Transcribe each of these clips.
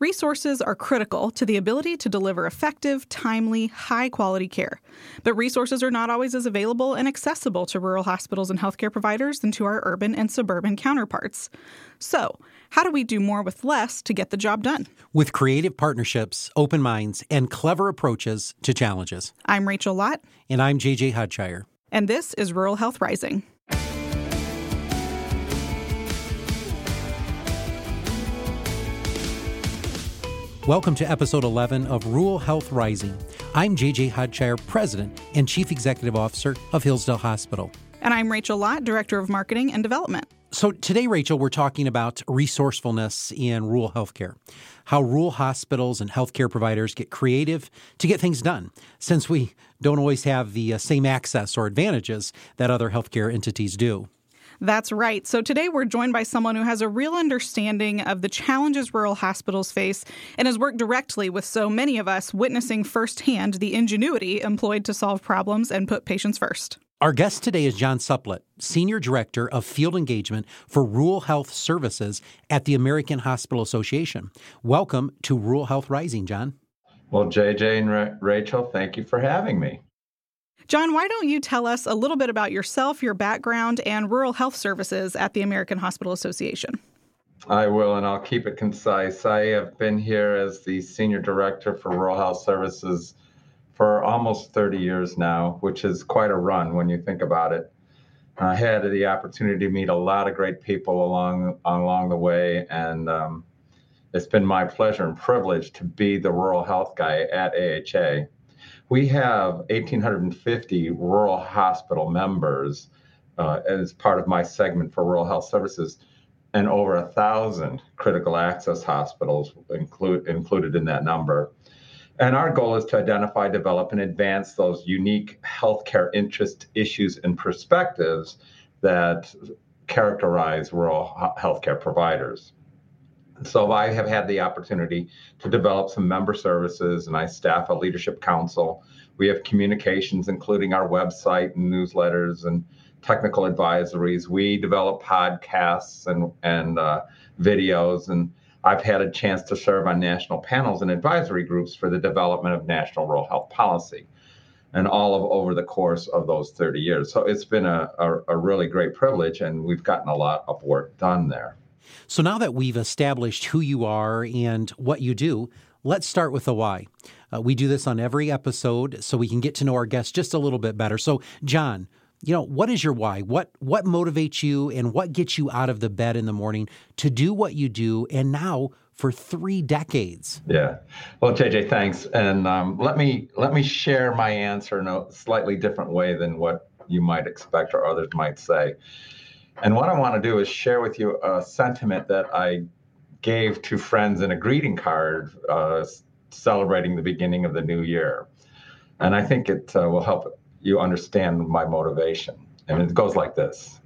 Resources are critical to the ability to deliver effective, timely, high quality care. But resources are not always as available and accessible to rural hospitals and healthcare providers than to our urban and suburban counterparts. So, how do we do more with less to get the job done? With creative partnerships, open minds, and clever approaches to challenges. I'm Rachel Lott. And I'm JJ Hodshire. And this is Rural Health Rising. Welcome to episode 11 of Rural Health Rising. I'm JJ Hodshire, President and Chief Executive Officer of Hillsdale Hospital. And I'm Rachel Lott, Director of Marketing and Development. So, today, Rachel, we're talking about resourcefulness in rural healthcare, how rural hospitals and healthcare providers get creative to get things done, since we don't always have the uh, same access or advantages that other healthcare entities do. That's right. So today we're joined by someone who has a real understanding of the challenges rural hospitals face and has worked directly with so many of us, witnessing firsthand the ingenuity employed to solve problems and put patients first. Our guest today is John Supplitt, Senior Director of Field Engagement for Rural Health Services at the American Hospital Association. Welcome to Rural Health Rising, John. Well, JJ and Ra- Rachel, thank you for having me. John, why don't you tell us a little bit about yourself, your background, and rural health services at the American Hospital Association? I will, and I'll keep it concise. I have been here as the Senior Director for Rural Health Services for almost 30 years now, which is quite a run when you think about it. I had the opportunity to meet a lot of great people along along the way, and um, it's been my pleasure and privilege to be the rural health guy at AHA. We have 1,850 rural hospital members uh, as part of my segment for rural health services, and over a thousand critical access hospitals include, included in that number. And our goal is to identify, develop, and advance those unique healthcare interest issues and perspectives that characterize rural healthcare providers. So I have had the opportunity to develop some member services, and I staff a leadership council. We have communications, including our website and newsletters and technical advisories. We develop podcasts and and uh, videos, and I've had a chance to serve on national panels and advisory groups for the development of national rural health policy, and all of over the course of those 30 years. So it's been a, a, a really great privilege, and we've gotten a lot of work done there. So now that we've established who you are and what you do, let's start with the why. Uh, we do this on every episode so we can get to know our guests just a little bit better. So, John, you know, what is your why? What what motivates you and what gets you out of the bed in the morning to do what you do and now for three decades? Yeah. Well, JJ, thanks. And um, let me let me share my answer in a slightly different way than what you might expect or others might say. And what I want to do is share with you a sentiment that I gave to friends in a greeting card uh, celebrating the beginning of the new year. And I think it uh, will help you understand my motivation. And it goes like this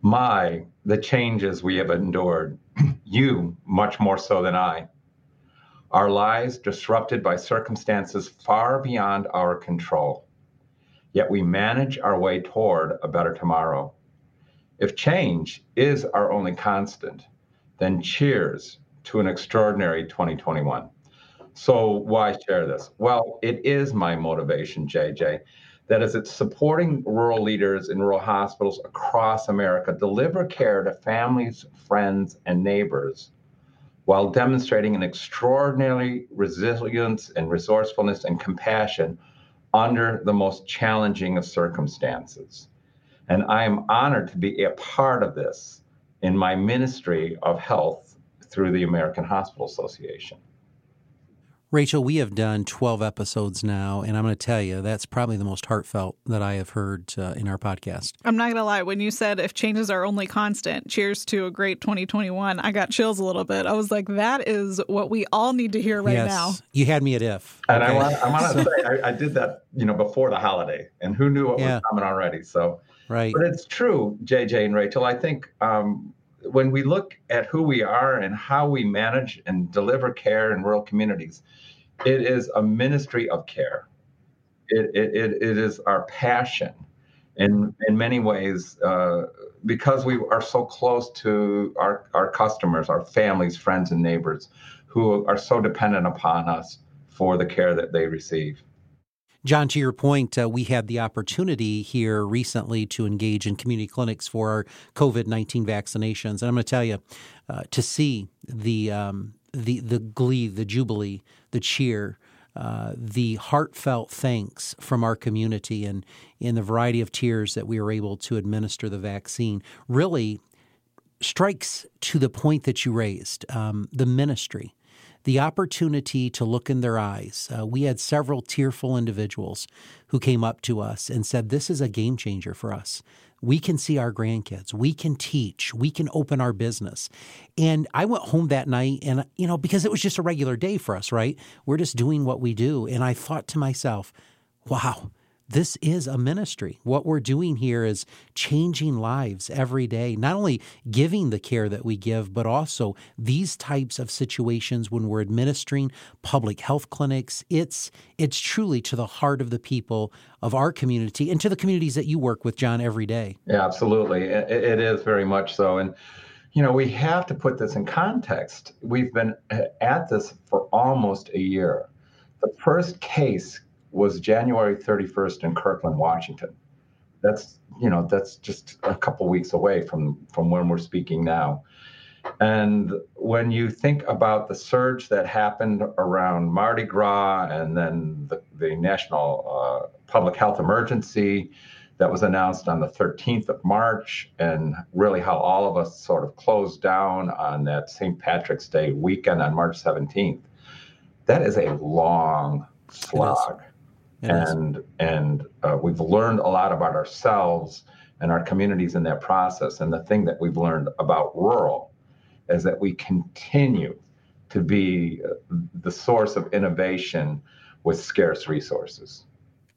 My, the changes we have endured, you much more so than I. Our lives disrupted by circumstances far beyond our control. Yet we manage our way toward a better tomorrow. If change is our only constant, then cheers to an extraordinary 2021. So, why share this? Well, it is my motivation, JJ, that as it's supporting rural leaders in rural hospitals across America deliver care to families, friends, and neighbors while demonstrating an extraordinary resilience and resourcefulness and compassion under the most challenging of circumstances. And I am honored to be a part of this in my ministry of health through the American Hospital Association. Rachel, we have done 12 episodes now, and I'm going to tell you that's probably the most heartfelt that I have heard uh, in our podcast. I'm not going to lie. When you said if changes are only constant, cheers to a great 2021, I got chills a little bit. I was like, that is what we all need to hear right yes, now. You had me at if. And okay. I want, I want to say, I, I, did that, you know, before the holiday, and who knew what yeah. was coming already? So, right. But it's true, JJ and Rachel. I think um, when we look at who we are and how we manage and deliver care in rural communities, it is a ministry of care. It, it, it, it is our passion. In, in many ways, uh, because we are so close to our, our customers, our families, friends, and neighbors who are so dependent upon us for the care that they receive. John, to your point, uh, we had the opportunity here recently to engage in community clinics for our COVID 19 vaccinations. And I'm going to tell you, uh, to see the, um, the, the glee, the jubilee, the cheer, uh, the heartfelt thanks from our community and in the variety of tiers that we were able to administer the vaccine really strikes to the point that you raised um, the ministry the opportunity to look in their eyes. Uh, we had several tearful individuals who came up to us and said, This is a game changer for us. We can see our grandkids. We can teach. We can open our business. And I went home that night and, you know, because it was just a regular day for us, right? We're just doing what we do. And I thought to myself, wow, this is a ministry. What we're doing here is changing lives every day, not only giving the care that we give, but also these types of situations when we're administering public health clinics. It's it's truly to the heart of the people of our community and to the communities that you work with, John, every day. Yeah, absolutely. it, it is very much so. And you know, we have to put this in context. We've been uh, at this for almost a year. The first case was January 31st in Kirkland, Washington. That's you know that's just a couple weeks away from from when we're speaking now. And when you think about the surge that happened around Mardi Gras and then the, the national uh, public health emergency that was announced on the 13th of March, and really how all of us sort of closed down on that St. Patrick's Day weekend on March 17th, that is a long slog and and uh, we've learned a lot about ourselves and our communities in that process. And the thing that we've learned about rural is that we continue to be uh, the source of innovation with scarce resources.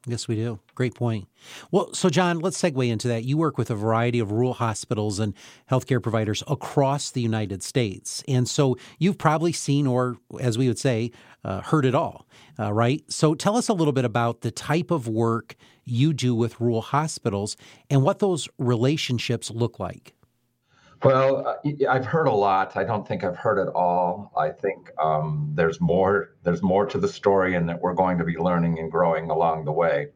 Yes, we do. Great point. Well, so John, let's segue into that. You work with a variety of rural hospitals and healthcare providers across the United States. And so you've probably seen, or as we would say, uh, heard it all, uh, right? So tell us a little bit about the type of work you do with rural hospitals and what those relationships look like. Well, uh, I've heard a lot. I don't think I've heard it all. I think um, there's more. There's more to the story, and that we're going to be learning and growing along the way.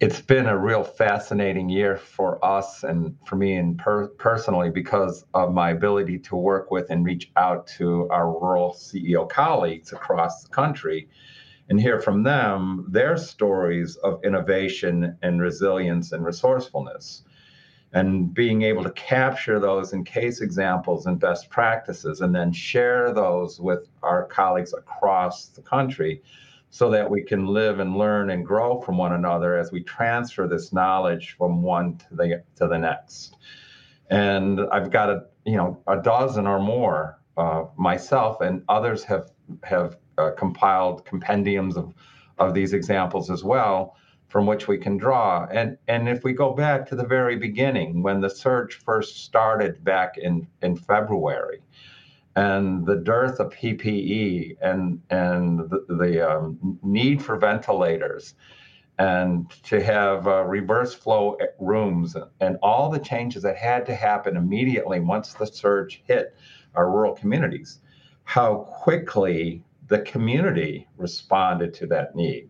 It's been a real fascinating year for us and for me and per- personally because of my ability to work with and reach out to our rural CEO colleagues across the country and hear from them their stories of innovation and resilience and resourcefulness and being able to capture those in case examples and best practices and then share those with our colleagues across the country so that we can live and learn and grow from one another as we transfer this knowledge from one to the to the next. And i've got a you know a dozen or more uh, myself and others have have uh, compiled compendiums of of these examples as well from which we can draw. And and if we go back to the very beginning, when the surge first started back in in February, and the dearth of PPE and and the, the um, need for ventilators, and to have uh, reverse flow rooms, and all the changes that had to happen immediately once the surge hit our rural communities, how quickly the community responded to that need.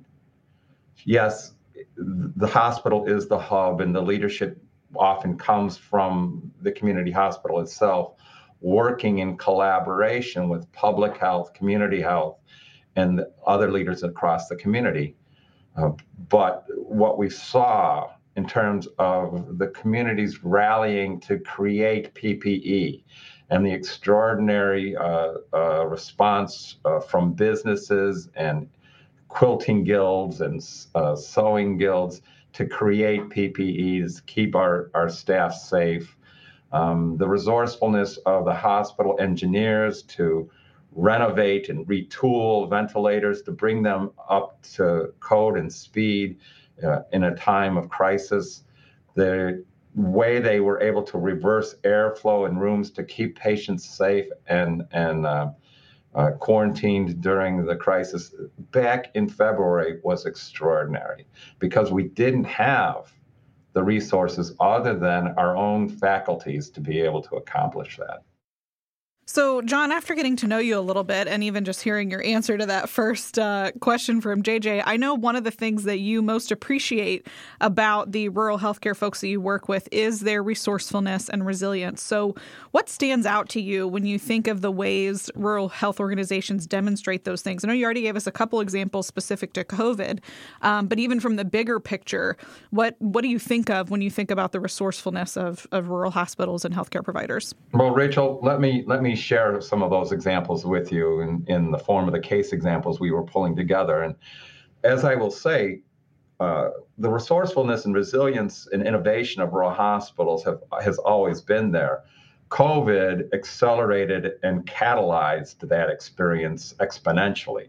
Yes, the hospital is the hub, and the leadership often comes from the community hospital itself, working in collaboration with public health, community health, and other leaders across the community. Uh, but what we saw in terms of the communities rallying to create PPE and the extraordinary uh, uh, response uh, from businesses and quilting guilds and uh, sewing guilds to create PPEs, keep our, our staff safe. Um, the resourcefulness of the hospital engineers to renovate and retool ventilators to bring them up to code and speed uh, in a time of crisis. The way they were able to reverse airflow in rooms to keep patients safe and and uh, uh, quarantined during the crisis back in February was extraordinary because we didn't have the resources other than our own faculties to be able to accomplish that. So, John, after getting to know you a little bit and even just hearing your answer to that first uh, question from JJ, I know one of the things that you most appreciate about the rural healthcare folks that you work with is their resourcefulness and resilience. So, what stands out to you when you think of the ways rural health organizations demonstrate those things? I know you already gave us a couple examples specific to COVID, um, but even from the bigger picture, what what do you think of when you think about the resourcefulness of, of rural hospitals and healthcare providers? Well, Rachel, let me let me share some of those examples with you in, in the form of the case examples we were pulling together. And as I will say, uh, the resourcefulness and resilience and innovation of rural hospitals have has always been there. COVID accelerated and catalyzed that experience exponentially.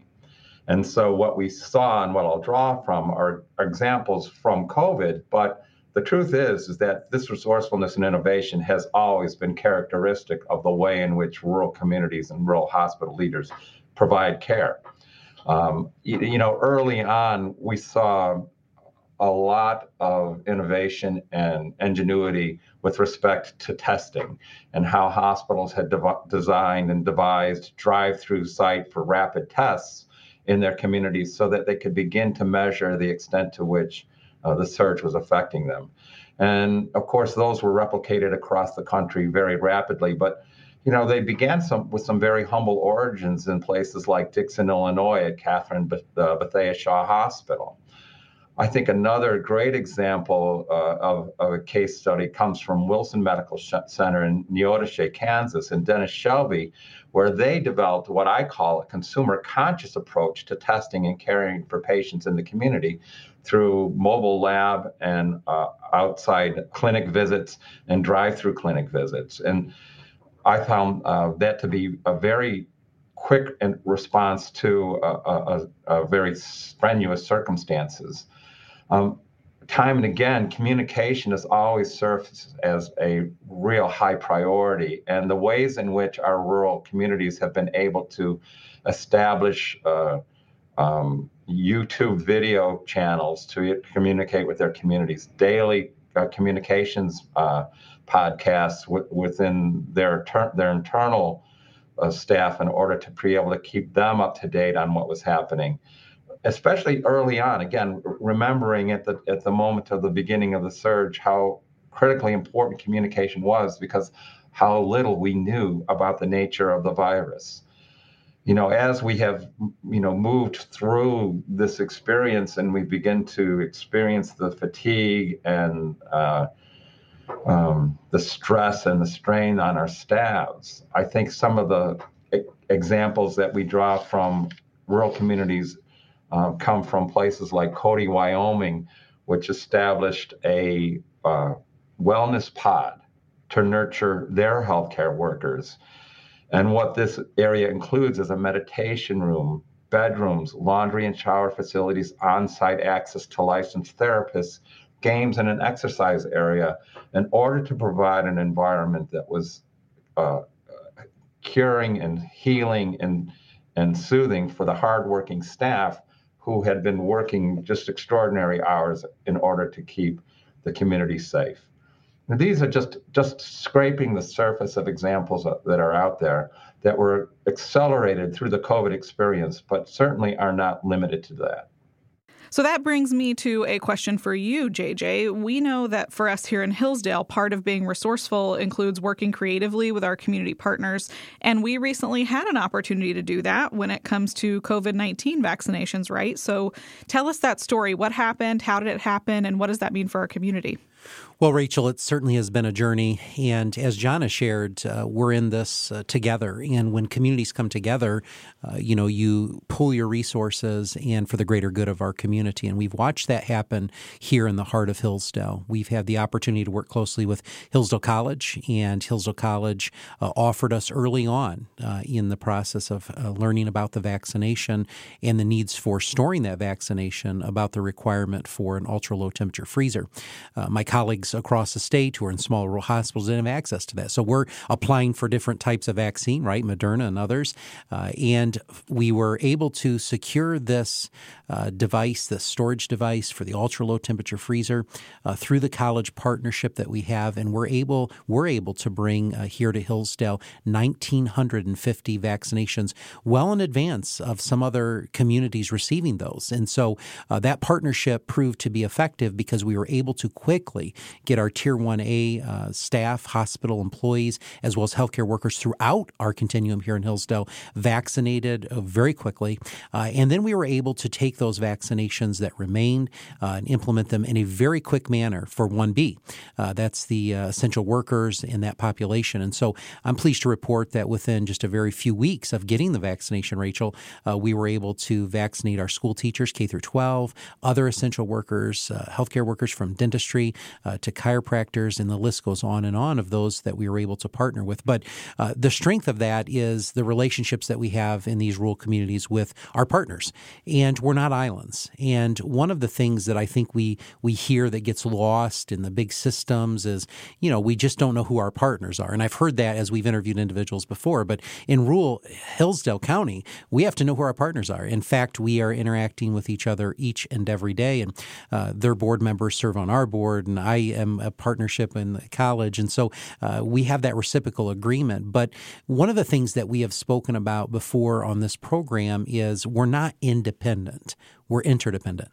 And so, what we saw and what I'll draw from are examples from COVID, but the truth is is that this resourcefulness and innovation has always been characteristic of the way in which rural communities and rural hospital leaders provide care. Um, you, you know, early on, we saw a lot of innovation and ingenuity with respect to testing and how hospitals had designed and devised drive-through site for rapid tests in their communities so that they could begin to measure the extent to which uh, the surge was affecting them. And of course, those were replicated across the country very rapidly. But you know, they began some with some very humble origins in places like Dixon, Illinois, at Katherine uh, Bethea Shaw Hospital. I think another great example uh, of, of, a case study comes from Wilson Medical Center in Neodesha, Kansas, and Dennis Shelby, where they developed what I call a consumer conscious approach to testing and caring for patients in the community through mobile lab and uh, outside clinic visits and drive-through clinic visits. And I found uh, that to be a very quick response to a, a, a very strenuous circumstances. Um, time and again, communication has always surfaced as a real high priority, and the ways in which our rural communities have been able to establish uh, um, YouTube video channels to communicate with their communities, daily uh, communications uh, podcasts w- within their ter- their internal uh, staff in order to be able to keep them up to date on what was happening especially early on. Again, remembering at the at the moment of the beginning of the surge how critically important communication was because how little we knew about the nature of the virus. You know, as we have you know moved through this experience and we begin to experience the fatigue and uh, um, the stress and the strain on our staffs, I think some of the examples that we draw from rural communities uh, come from places like Cody, Wyoming, which established a uh, wellness pod to nurture their healthcare workers. And what this area includes is a meditation room, bedrooms, laundry and shower facilities, on site access to licensed therapists, games, and an exercise area in order to provide an environment that was uh, curing and healing and, and soothing for the hardworking staff who had been working just extraordinary hours in order to keep the community safe. Now, these are just just scraping the surface of examples that are out there that were accelerated through the COVID experience, but certainly are not limited to that. So that brings me to a question for you, JJ. We know that for us here in Hillsdale, part of being resourceful includes working creatively with our community partners. And we recently had an opportunity to do that when it comes to COVID 19 vaccinations, right? So tell us that story. What happened? How did it happen? And what does that mean for our community? Well, Rachel, it certainly has been a journey. And as Jana shared, uh, we're in this uh, together. And when communities come together, uh, you know, you pull your resources and for the greater good of our community. And we've watched that happen here in the heart of Hillsdale. We've had the opportunity to work closely with Hillsdale College, and Hillsdale College uh, offered us early on uh, in the process of uh, learning about the vaccination and the needs for storing that vaccination about the requirement for an ultra low temperature freezer. my colleagues across the state who are in small rural hospitals didn't have access to that. So we're applying for different types of vaccine, right? Moderna and others. Uh, and we were able to secure this uh, device, this storage device for the ultra low temperature freezer uh, through the college partnership that we have. And we're able, we're able to bring uh, here to Hillsdale 1,950 vaccinations well in advance of some other communities receiving those. And so uh, that partnership proved to be effective because we were able to quickly get our Tier 1A uh, staff, hospital employees, as well as healthcare workers throughout our continuum here in Hillsdale vaccinated uh, very quickly. Uh, and then we were able to take those vaccinations that remained uh, and implement them in a very quick manner for 1B. Uh, that's the essential workers in that population. And so I'm pleased to report that within just a very few weeks of getting the vaccination, Rachel, we were able to vaccinate our school teachers, K through 12, other essential workers, uh, healthcare workers from dentistry uh, to chiropractors, and the list goes on and on of those that we were able to partner with. But uh, the strength of that is the relationships that we have in these rural communities with our partners, and we're not islands. And one of the things that I think we we hear that gets lost in the big systems is, you know, we just don't know who our partners are. And I've heard that as we've interviewed individuals before. But in rural Hillsdale County, we have to know who our partners are. In fact, we are interacting with each other each and every day, and uh, their board members serve on our board, and I am a partnership in the college, and so uh, we have that reciprocal agreement. But one of the things that we have spoken about before on this program is we're not independent; we're interdependent.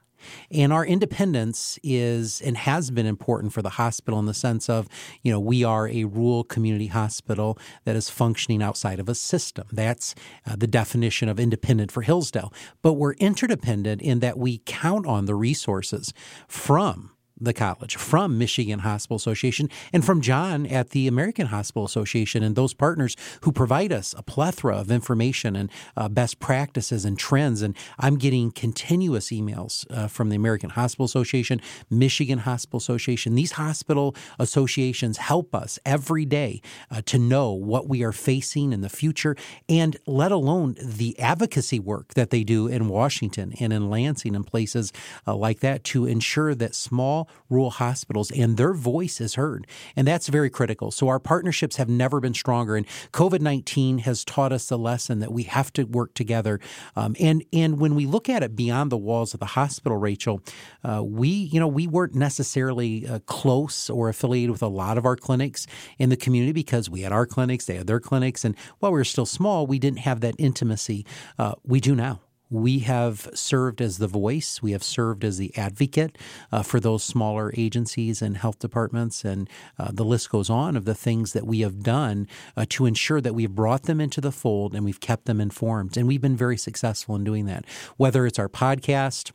And our independence is and has been important for the hospital in the sense of, you know, we are a rural community hospital that is functioning outside of a system. That's uh, the definition of independent for Hillsdale. But we're interdependent in that we count on the resources from the college, from Michigan Hospital Association, and from John at the American Hospital Association, and those partners who provide us a plethora of information and uh, best practices and trends. And I'm getting continuous emails uh, from the American Hospital Association, Michigan Hospital Association. These hospital associations help us every day uh, to know what we are facing in the future, and let alone the advocacy work that they do in Washington and in Lansing and places uh, like that to ensure that small rural hospitals and their voice is heard. And that's very critical. So our partnerships have never been stronger. And COVID 19 has taught us the lesson that we have to work together. Um, and, and when we look at it beyond the walls of the hospital, Rachel, uh, we, you know, we weren't necessarily uh, close or affiliated with a lot of our clinics in the community because we had our clinics, they had their clinics. And while we were still small, we didn't have that intimacy. Uh, we do now. We have served as the voice, we have served as the advocate uh, for those smaller agencies and health departments, and uh, the list goes on of the things that we have done uh, to ensure that we've brought them into the fold and we've kept them informed. And we've been very successful in doing that. Whether it's our podcast,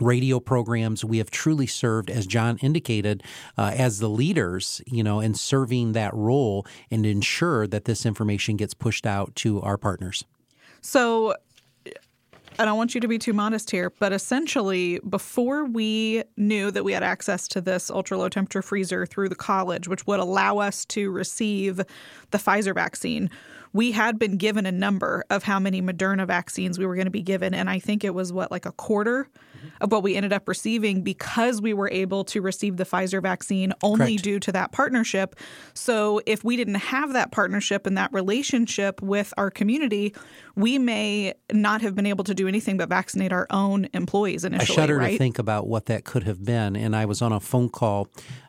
radio programs we have truly served as john indicated uh, as the leaders you know in serving that role and ensure that this information gets pushed out to our partners so I don't want you to be too modest here, but essentially, before we knew that we had access to this ultra low temperature freezer through the college, which would allow us to receive the Pfizer vaccine, we had been given a number of how many Moderna vaccines we were going to be given. And I think it was what, like a quarter of what we ended up receiving because we were able to receive the Pfizer vaccine only Correct. due to that partnership. So if we didn't have that partnership and that relationship with our community, we may not have been able to do anything but vaccinate our own employees initially. I shudder right? to think about what that could have been. And I was on a phone call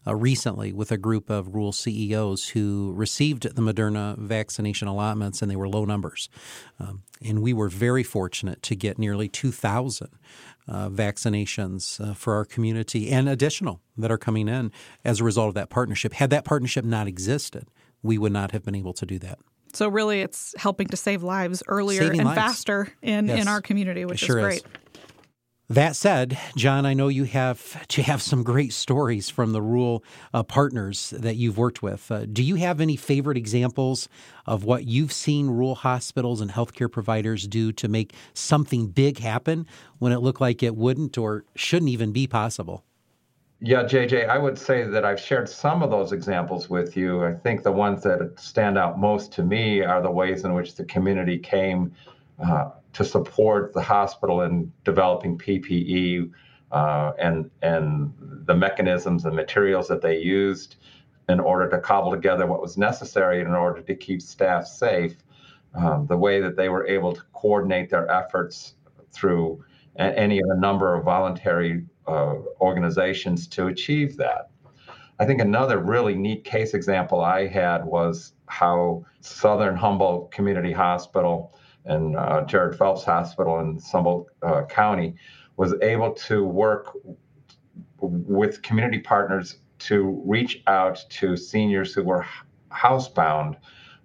uh, recently with a group of rural CEOs who received the Moderna vaccination allotments, and they were low numbers. Um, and we were very fortunate to get nearly 2,000 uh, vaccinations uh, for our community and additional that are coming in as a result of that partnership. Had that partnership not existed, we would not have been able to do that. So really, it's helping to save lives earlier Saving and lives. faster in, yes. in our community, which sure is great. Is. That said, John, I know you have to have some great stories from the rural uh, partners that you've worked with. Uh, do you have any favorite examples of what you've seen rural hospitals and healthcare providers do to make something big happen when it looked like it wouldn't or shouldn't even be possible? Yeah, JJ, I would say that I've shared some of those examples with you. I think the ones that stand out most to me are the ways in which the community came uh, to support the hospital in developing PPE uh, and and the mechanisms and materials that they used in order to cobble together what was necessary in order to keep staff safe. Um, the way that they were able to coordinate their efforts through any of a number of voluntary uh, organizations to achieve that. I think another really neat case example I had was how Southern Humboldt Community Hospital and uh, Jerold Phelps Hospital in Humboldt uh, County was able to work with community partners to reach out to seniors who were housebound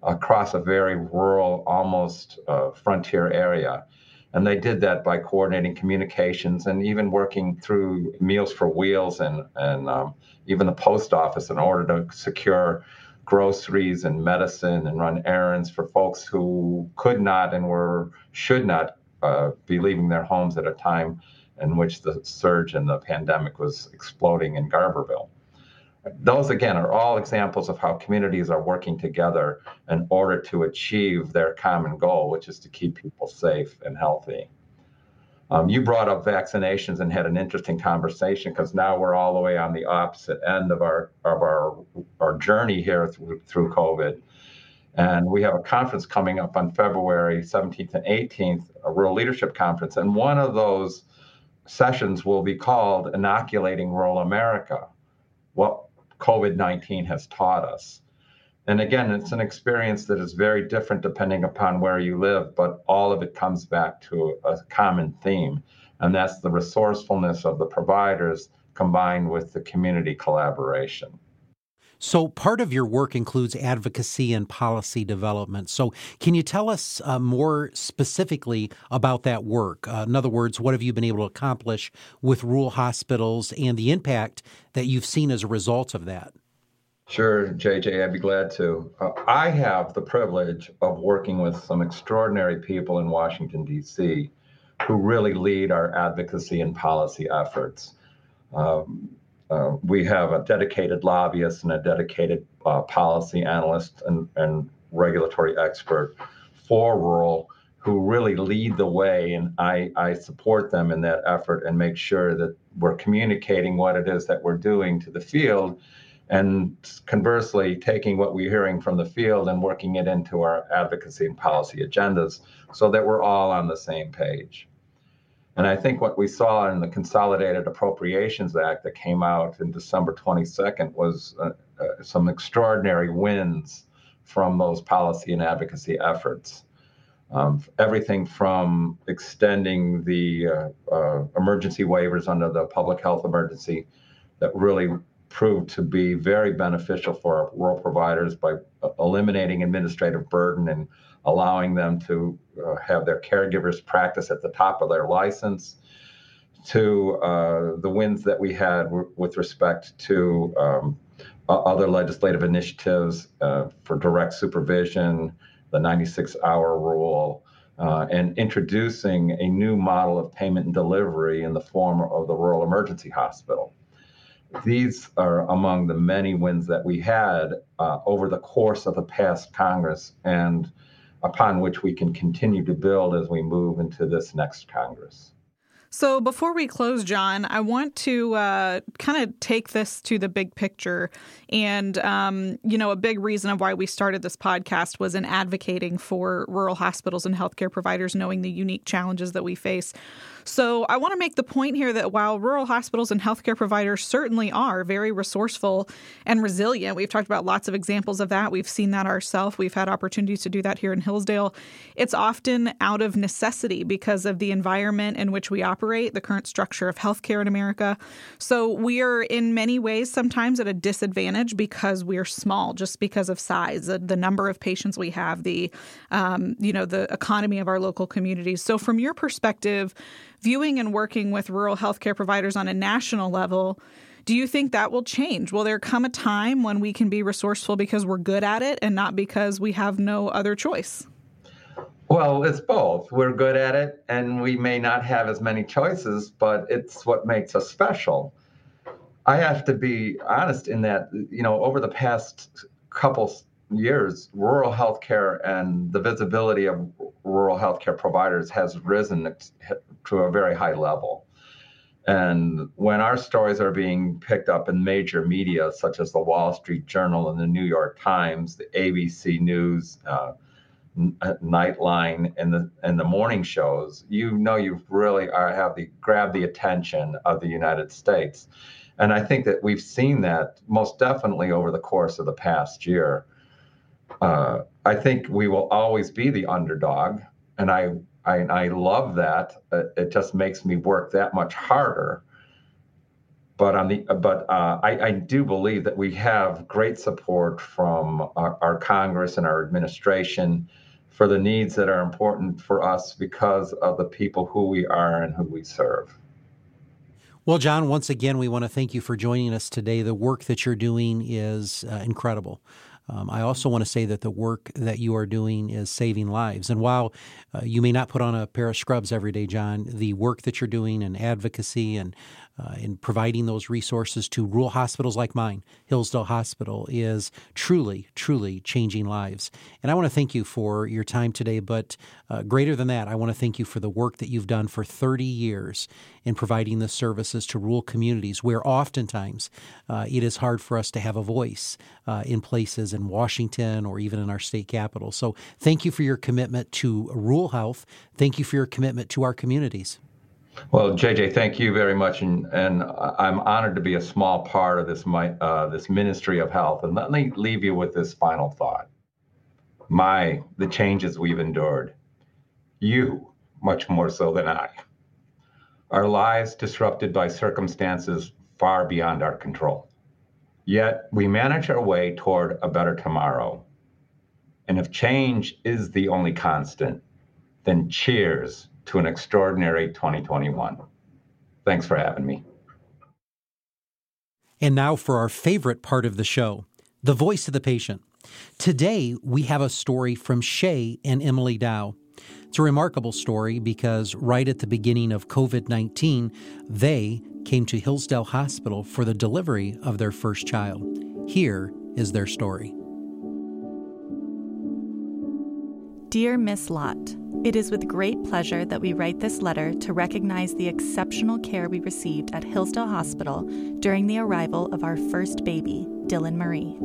across a very rural, almost uh, frontier area. And they did that by coordinating communications and even working through Meals for Wheels and, and um, even the post office in order to secure groceries and medicine and run errands for folks who could not and were should not uh, be leaving their homes at a time in which the surge in the pandemic was exploding in Garberville. Those, again, are all examples of how communities are working together in order to achieve their common goal, which is to keep people safe and healthy. Um, you brought up vaccinations and had an interesting conversation because now we're all the way on the opposite end of our of our our journey here through, through COVID. And we have a conference coming up on February 17th and 18th, a Rural Leadership Conference. And one of those sessions will be called Inoculating Rural America What COVID 19 has taught us. And again, it's an experience that is very different depending upon where you live, but all of it comes back to a common theme, and that's the resourcefulness of the providers combined with the community collaboration. So, part of your work includes advocacy and policy development. So, can you tell us uh, more specifically about that work? Uh, in other words, what have you been able to accomplish with rural hospitals and the impact that you've seen as a result of that? Sure, JJ, I'd be glad to. Uh, I have the privilege of working with some extraordinary people in Washington, D.C., who really lead our advocacy and policy efforts. Um, uh, we have a dedicated lobbyist and a dedicated uh, policy analyst and, and regulatory expert for rural who really lead the way. And I, I support them in that effort and make sure that we're communicating what it is that we're doing to the field. And conversely, taking what we're hearing from the field and working it into our advocacy and policy agendas so that we're all on the same page. And I think what we saw in the Consolidated Appropriations Act that came out in December 22nd was uh, uh, some extraordinary wins from those policy and advocacy efforts. Um, everything from extending the uh, uh emergency waivers under the public health emergency that really proved to be very beneficial for our rural providers by uh, eliminating administrative burden and allowing them to uh, have their caregivers practice at the top of their license, to uh, the wins that we had w- with respect to um, other legislative initiatives uh, for direct supervision, the 96 hour rule. Uh, and introducing a new model of payment and delivery in the form of the rural emergency hospital. These are among the many wins that we had uh, over the course of the past Congress. And upon which we can continue to build as we move into this next Congress. So, before we close, John, I want to uh, kind of take this to the big picture. And, um, you know, a big reason of why we started this podcast was in advocating for rural hospitals and healthcare providers, knowing the unique challenges that we face. So I want to make the point here that while rural hospitals and healthcare providers certainly are very resourceful and resilient, we've talked about lots of examples of that. We've seen that ourselves. We've had opportunities to do that here in Hillsdale. It's often out of necessity because of the environment in which we operate, the current structure of healthcare in America. So we are in many ways sometimes at a disadvantage because we're small, just because of size, the, the number of patients we have, the um, you know the economy of our local communities. So from your perspective, viewing and working with rural healthcare providers on a national level, do you think that will change? Will there come a time when we can be resourceful because we're good at it and not because we have no other choice? Well, it's both. We're good at it and we may not have as many choices, but it's what makes us special. I have to be honest in that, you know, over the past couple years, rural healthcare and the visibility of rural healthcare providers has risen to a very high level. And when our stories are being picked up in major media, such as the Wall Street Journal and the New York Times, the ABC News, uh, Nightline, and the and the morning shows, you know you really are have the grab the attention of the United States. And I think that we've seen that most definitely over the course of the past year. Uh, I think we will always be the underdog, and I I, I love that. It just makes me work that much harder. But on the but uh, I, I do believe that we have great support from our, our Congress and our administration for the needs that are important for us because of the people who we are and who we serve. Well, John, once again, we want to thank you for joining us today. The work that you're doing is uh, incredible. Um, I also want to say that the work that you are doing is saving lives. And while uh, you may not put on a pair of scrubs every day, John, the work that you're doing and advocacy and uh, in providing those resources to rural hospitals like mine, Hillsdale Hospital, is truly, truly changing lives. And I want to thank you for your time today. But uh, greater than that, I want to thank you for the work that you've done for 30 years in providing the services to rural communities where oftentimes uh, it is hard for us to have a voice uh, in places in Washington or even in our state capital. So thank you for your commitment to rural health. Thank you for your commitment to our communities. Well, JJ, thank you very much, and, and I'm honored to be a small part of this my, uh, this ministry of health. And let me leave you with this final thought: my the changes we've endured, you much more so than I, our lives disrupted by circumstances far beyond our control. Yet we manage our way toward a better tomorrow. And if change is the only constant, then cheers to an extraordinary 2021. Thanks for having me. And now for our favorite part of the show the voice of the patient. Today, we have a story from Shay and Emily Dow. It's a remarkable story because right at the beginning of COVID 19, they came to Hillsdale Hospital for the delivery of their first child. Here is their story. Dear Miss Lott, it is with great pleasure that we write this letter to recognize the exceptional care we received at Hillsdale Hospital during the arrival of our first baby, Dylan Marie.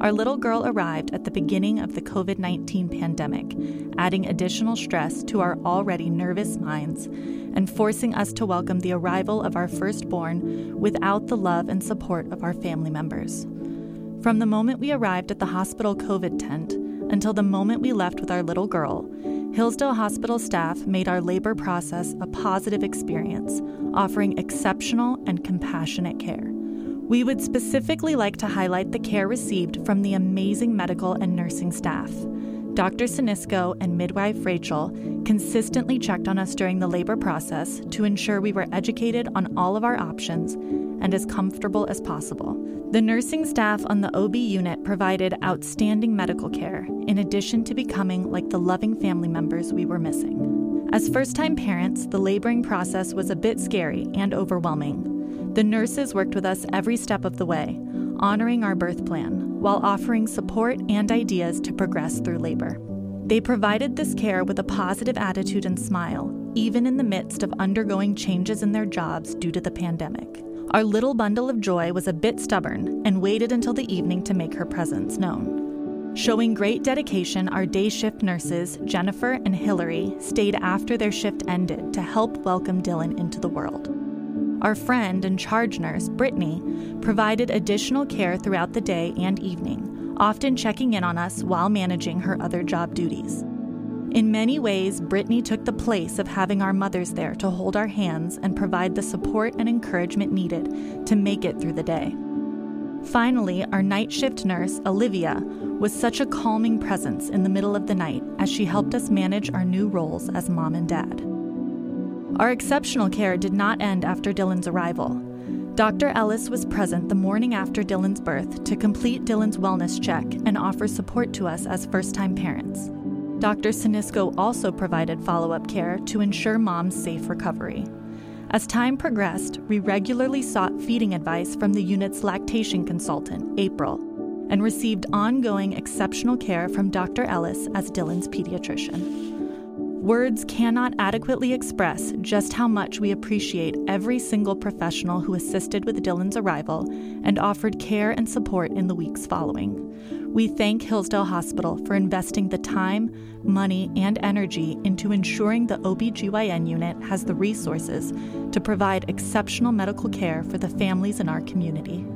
Our little girl arrived at the beginning of the COVID 19 pandemic, adding additional stress to our already nervous minds and forcing us to welcome the arrival of our firstborn without the love and support of our family members. From the moment we arrived at the hospital COVID tent until the moment we left with our little girl, Hillsdale Hospital staff made our labor process a positive experience, offering exceptional and compassionate care. We would specifically like to highlight the care received from the amazing medical and nursing staff. Dr. Sinisco and midwife Rachel consistently checked on us during the labor process to ensure we were educated on all of our options and as comfortable as possible. The nursing staff on the OB unit provided outstanding medical care, in addition to becoming like the loving family members we were missing. As first time parents, the laboring process was a bit scary and overwhelming. The nurses worked with us every step of the way, honoring our birth plan, while offering support and ideas to progress through labor. They provided this care with a positive attitude and smile, even in the midst of undergoing changes in their jobs due to the pandemic. Our little bundle of joy was a bit stubborn and waited until the evening to make her presence known. Showing great dedication, our day shift nurses, Jennifer and Hillary, stayed after their shift ended to help welcome Dylan into the world. Our friend and charge nurse, Brittany, provided additional care throughout the day and evening, often checking in on us while managing her other job duties. In many ways, Brittany took the place of having our mothers there to hold our hands and provide the support and encouragement needed to make it through the day. Finally, our night shift nurse, Olivia, was such a calming presence in the middle of the night as she helped us manage our new roles as mom and dad. Our exceptional care did not end after Dylan's arrival. Dr. Ellis was present the morning after Dylan's birth to complete Dylan's wellness check and offer support to us as first time parents. Dr. Sinisco also provided follow up care to ensure mom's safe recovery. As time progressed, we regularly sought feeding advice from the unit's lactation consultant, April, and received ongoing exceptional care from Dr. Ellis as Dylan's pediatrician. Words cannot adequately express just how much we appreciate every single professional who assisted with Dylan's arrival and offered care and support in the weeks following. We thank Hillsdale Hospital for investing the time, money, and energy into ensuring the OBGYN unit has the resources to provide exceptional medical care for the families in our community.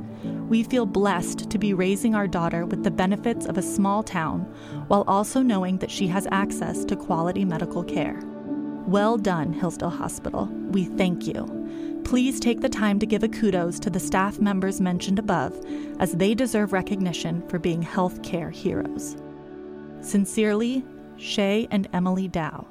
We feel blessed to be raising our daughter with the benefits of a small town while also knowing that she has access to quality medical care. Well done, Hillsdale Hospital. We thank you please take the time to give a kudos to the staff members mentioned above, as they deserve recognition for being healthcare heroes. Sincerely, Shay and Emily Dow.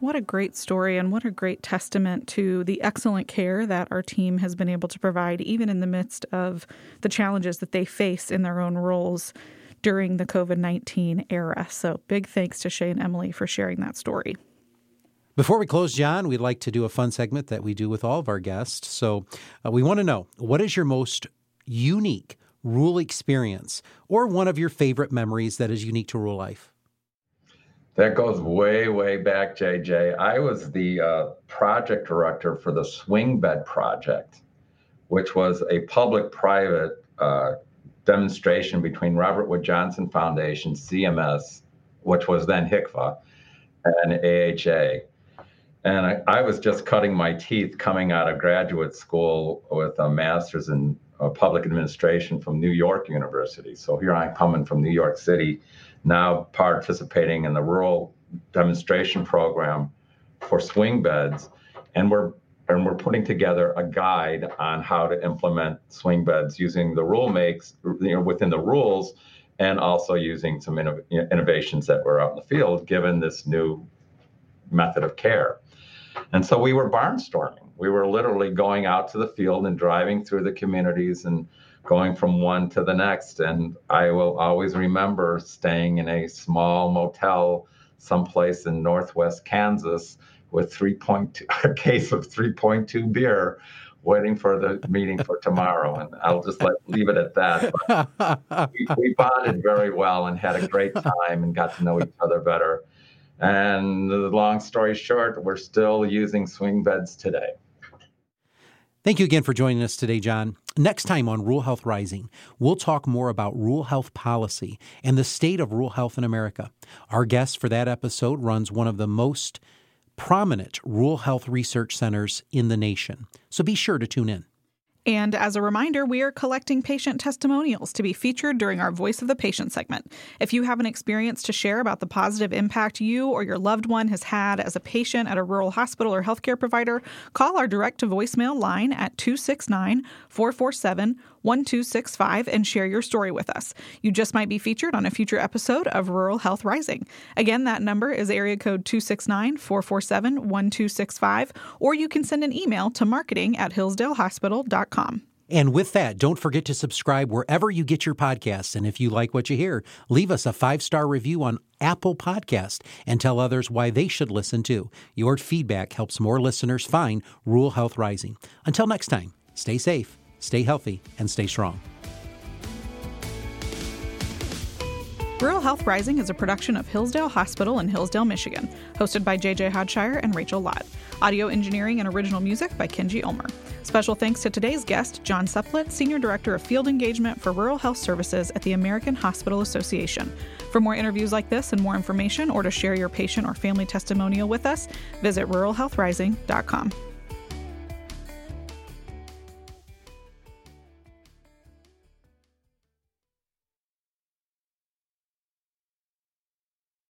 What a great story, and what a great testament to the excellent care that our team has been able to provide, even in the midst of the challenges that they face in their own roles during the COVID 19 era. So, big thanks to Shay and Emily for sharing that story. Before we close, John, we'd like to do a fun segment that we do with all of our guests. So uh, we want to know what is your most unique rural experience or one of your favorite memories that is unique to rural life? That goes way, way back, JJ. I was the uh, project director for the Swing Bed Project, which was a public private uh, demonstration between Robert Wood Johnson Foundation, CMS, which was then HCFA, and AHA and I, I, was just cutting my teeth coming out of graduate school with a master's in uh, public administration from New York University. So here I'm coming from New York City, now participating in the rural demonstration program for swing beds, and we're and we're putting together a guide on how to implement swing beds using the rule makes you know within the rules and also using some innovations that were out in the field given this new method of care and so we were barnstorming. We were literally going out to the field and driving through the communities and going from one to the next. And I will always remember staying in a small motel someplace in northwest Kansas with 3.2 a case of 3.2 beer waiting for the meeting for tomorrow and i'll just let, leave it at that we, we bonded very well and had a great time and got to know each other better and the long story short, we're still using swing beds today. Thank you again for joining us today, John. Next time on Rural Health Rising, we'll talk more about rural health policy and the state of rural health in America. Our guest for that episode runs one of the most prominent rural health research centers in the nation. So be sure to tune in. And as a reminder, we are collecting patient testimonials to be featured during our Voice of the Patient segment. If you have an experience to share about the positive impact you or your loved one has had as a patient at a rural hospital or healthcare provider, call our direct to voicemail line at 269 447 1265 and share your story with us. You just might be featured on a future episode of Rural Health Rising. Again, that number is area code 269 447 1265, or you can send an email to marketing at hillsdalehospital.com. And with that, don't forget to subscribe wherever you get your podcasts. And if you like what you hear, leave us a five star review on Apple Podcast and tell others why they should listen too. Your feedback helps more listeners find Rural Health Rising. Until next time, stay safe stay healthy, and stay strong. Rural Health Rising is a production of Hillsdale Hospital in Hillsdale, Michigan, hosted by JJ Hodshire and Rachel Lott. Audio engineering and original music by Kenji Ulmer. Special thanks to today's guest, John Supplitt, Senior Director of Field Engagement for Rural Health Services at the American Hospital Association. For more interviews like this and more information, or to share your patient or family testimonial with us, visit ruralhealthrising.com.